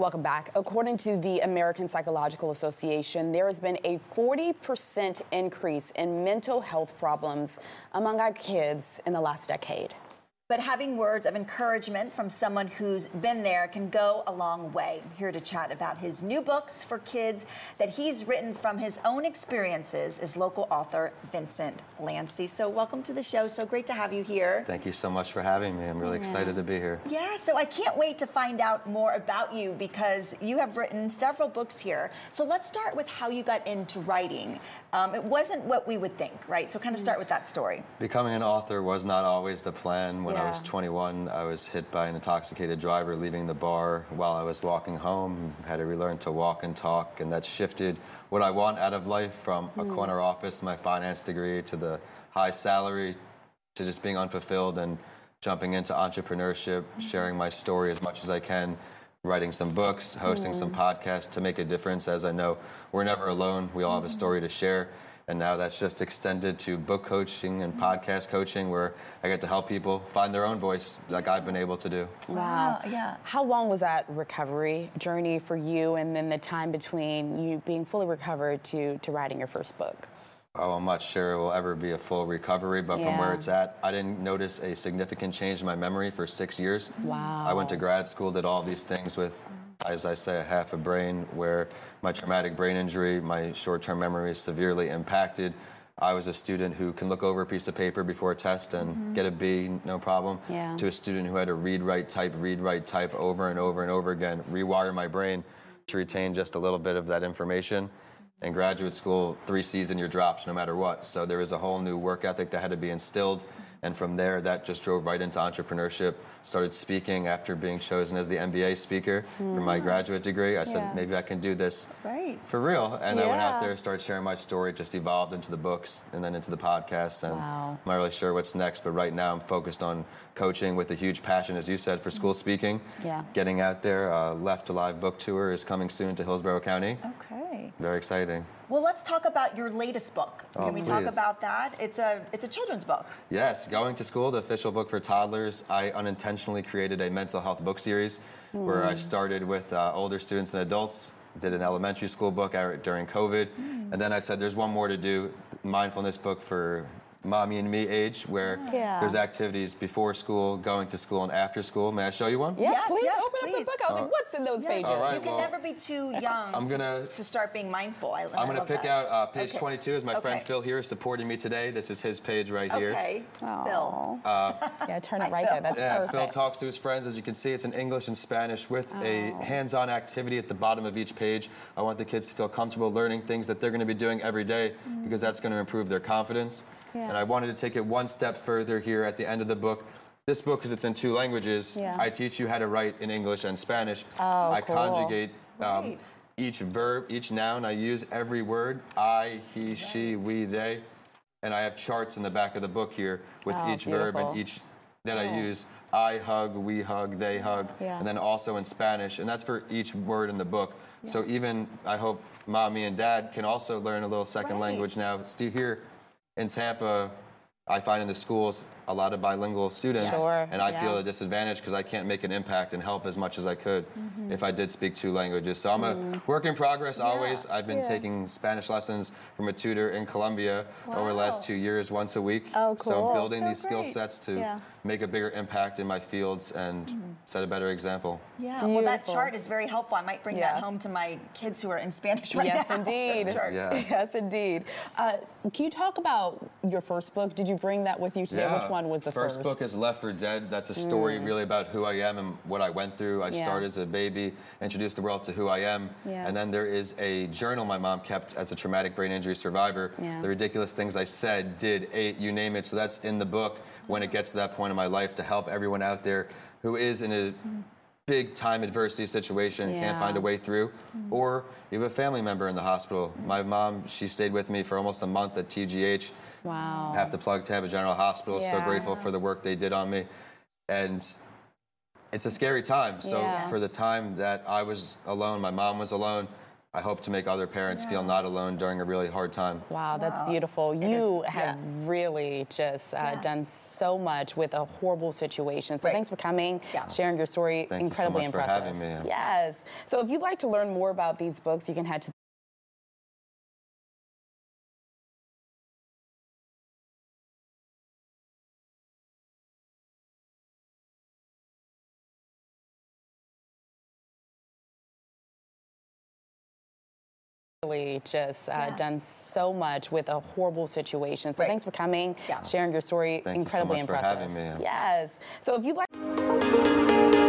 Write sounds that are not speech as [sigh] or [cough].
Welcome back. According to the American Psychological Association, there has been a 40% increase in mental health problems among our kids in the last decade. But having words of encouragement from someone who's been there can go a long way. I'm here to chat about his new books for kids that he's written from his own experiences is local author Vincent Lanci. So welcome to the show. So great to have you here. Thank you so much for having me. I'm really yeah. excited to be here. Yeah, so I can't wait to find out more about you because you have written several books here. So let's start with how you got into writing. Um, it wasn't what we would think, right? So kind of start with that story. Becoming an author was not always the plan. When yeah. I was 21, I was hit by an intoxicated driver leaving the bar while I was walking home. Had to relearn to walk and talk, and that shifted what I want out of life from mm. a corner office, my finance degree, to the high salary, to just being unfulfilled and jumping into entrepreneurship, mm. sharing my story as much as I can writing some books, hosting mm. some podcasts to make a difference. As I know, we're never alone. We all have a mm-hmm. story to share. And now that's just extended to book coaching and podcast coaching where I get to help people find their own voice like I've been able to do. Wow. Yeah. How long was that recovery journey for you and then the time between you being fully recovered to, to writing your first book? Oh, I'm not sure it will ever be a full recovery, but yeah. from where it's at, I didn't notice a significant change in my memory for six years. Wow. I went to grad school, did all these things with, as I say, a half a brain, where my traumatic brain injury, my short term memory is severely impacted. I was a student who can look over a piece of paper before a test and mm-hmm. get a B, no problem, yeah. to a student who had to read, write, type, read, write, type over and over and over again, rewire my brain to retain just a little bit of that information in graduate school, three C's and you're dropped no matter what. So there was a whole new work ethic that had to be instilled. And from there, that just drove right into entrepreneurship. Started speaking after being chosen as the MBA speaker mm. for my hmm. graduate degree. I yeah. said, maybe I can do this right. for real. And yeah. I went out there, started sharing my story, just evolved into the books and then into the podcasts. And wow. I'm not really sure what's next, but right now I'm focused on coaching with a huge passion, as you said, for school speaking. Yeah. Getting out there. Uh, Left Alive book tour is coming soon to Hillsborough County. Okay. Very exciting. Well, let's talk about your latest book. Oh, Can we please. talk about that? It's a it's a children's book. Yes, Going to School, the official book for toddlers. I unintentionally created a mental health book series mm. where I hmm. started with uh, older students and adults. Did an elementary school book during COVID, mm. and then I said, "There's one more to do." Mindfulness book for mommy and me age where yeah. there's activities before school, going to school, and after school. May I show you one? Yes, yes please. Yes, open please. up the book. I was like, what's in those yes. pages? Right, you can well, never be too young I'm gonna, to, to start being mindful. I, am going to pick that. out uh, page okay. 22 is my okay. friend Phil here supporting me today. This is his page right here. Okay, Phil. Uh, [laughs] yeah, turn it right there. That's yeah, perfect. Phil talks to his friends. As you can see, it's in English and Spanish with oh. a hands-on activity at the bottom of each page. I want the kids to feel comfortable learning things that they're going to be doing every day mm. because that's going to improve their confidence. Yeah. And I wanted to take it one step further here at the end of the book. This book, because it's in two languages, yeah. I teach you how to write in English and Spanish. Oh, I cool. conjugate um, each verb, each noun. I use every word I, he, she, we, they. And I have charts in the back of the book here with oh, each beautiful. verb and each that oh. I use. I hug, we hug, they hug, yeah. and then also in Spanish. And that's for each word in the book. Yeah. So even I hope mommy and dad can also learn a little second right. language now. Still here in Tampa, I find in the schools a lot of bilingual students, sure. and I yeah. feel a disadvantage because I can't make an impact and help as much as I could mm-hmm. if I did speak two languages. So I'm mm. a work in progress yeah. always. I've been yeah. taking Spanish lessons from a tutor in Colombia wow. over the last two years, once a week. Oh, cool. So I'm building so these skill sets to make a bigger impact in my fields and mm-hmm. set a better example. Yeah, Beautiful. well, that chart is very helpful. I might bring that home to my kids who are in Spanish right yes, now. [laughs] Indeed. [laughs] Yes, indeed. Uh, can you talk about your first book? Did you bring that with you today? Which one was the first? First book is Left for Dead. That's a story mm. really about who I am and what I went through. I yeah. started as a baby, introduced the world to who I am. Yeah. And then there is a journal my mom kept as a traumatic brain injury survivor. Yeah. The ridiculous things I said, did, ate, you name it. So that's in the book when it gets to that point in my life to help everyone out there who is in a big time adversity situation, yeah. can't find a way through, mm-hmm. or you have a family member in the hospital. My mom, she stayed with me for almost a month at TGH. Wow. Have to plug Tampa General Hospital. Yeah. So grateful for the work they did on me. And it's a scary time. So yes. for the time that I was alone, my mom was alone, I hope to make other parents yeah. feel not alone during a really hard time. Wow, that's wow. beautiful. You is, have yeah. really just uh, yeah. done so much with a horrible situation. So right. thanks for coming, sharing your story. Thank Incredibly you so much impressive. for having me. Yes. So if you'd like to learn more about these books, you can head to really just uh, yeah. done so much with a horrible situation. So right. thanks for coming, yeah. sharing your story. Thank Incredibly you so impressive. for having me. Yes. So if you'd like.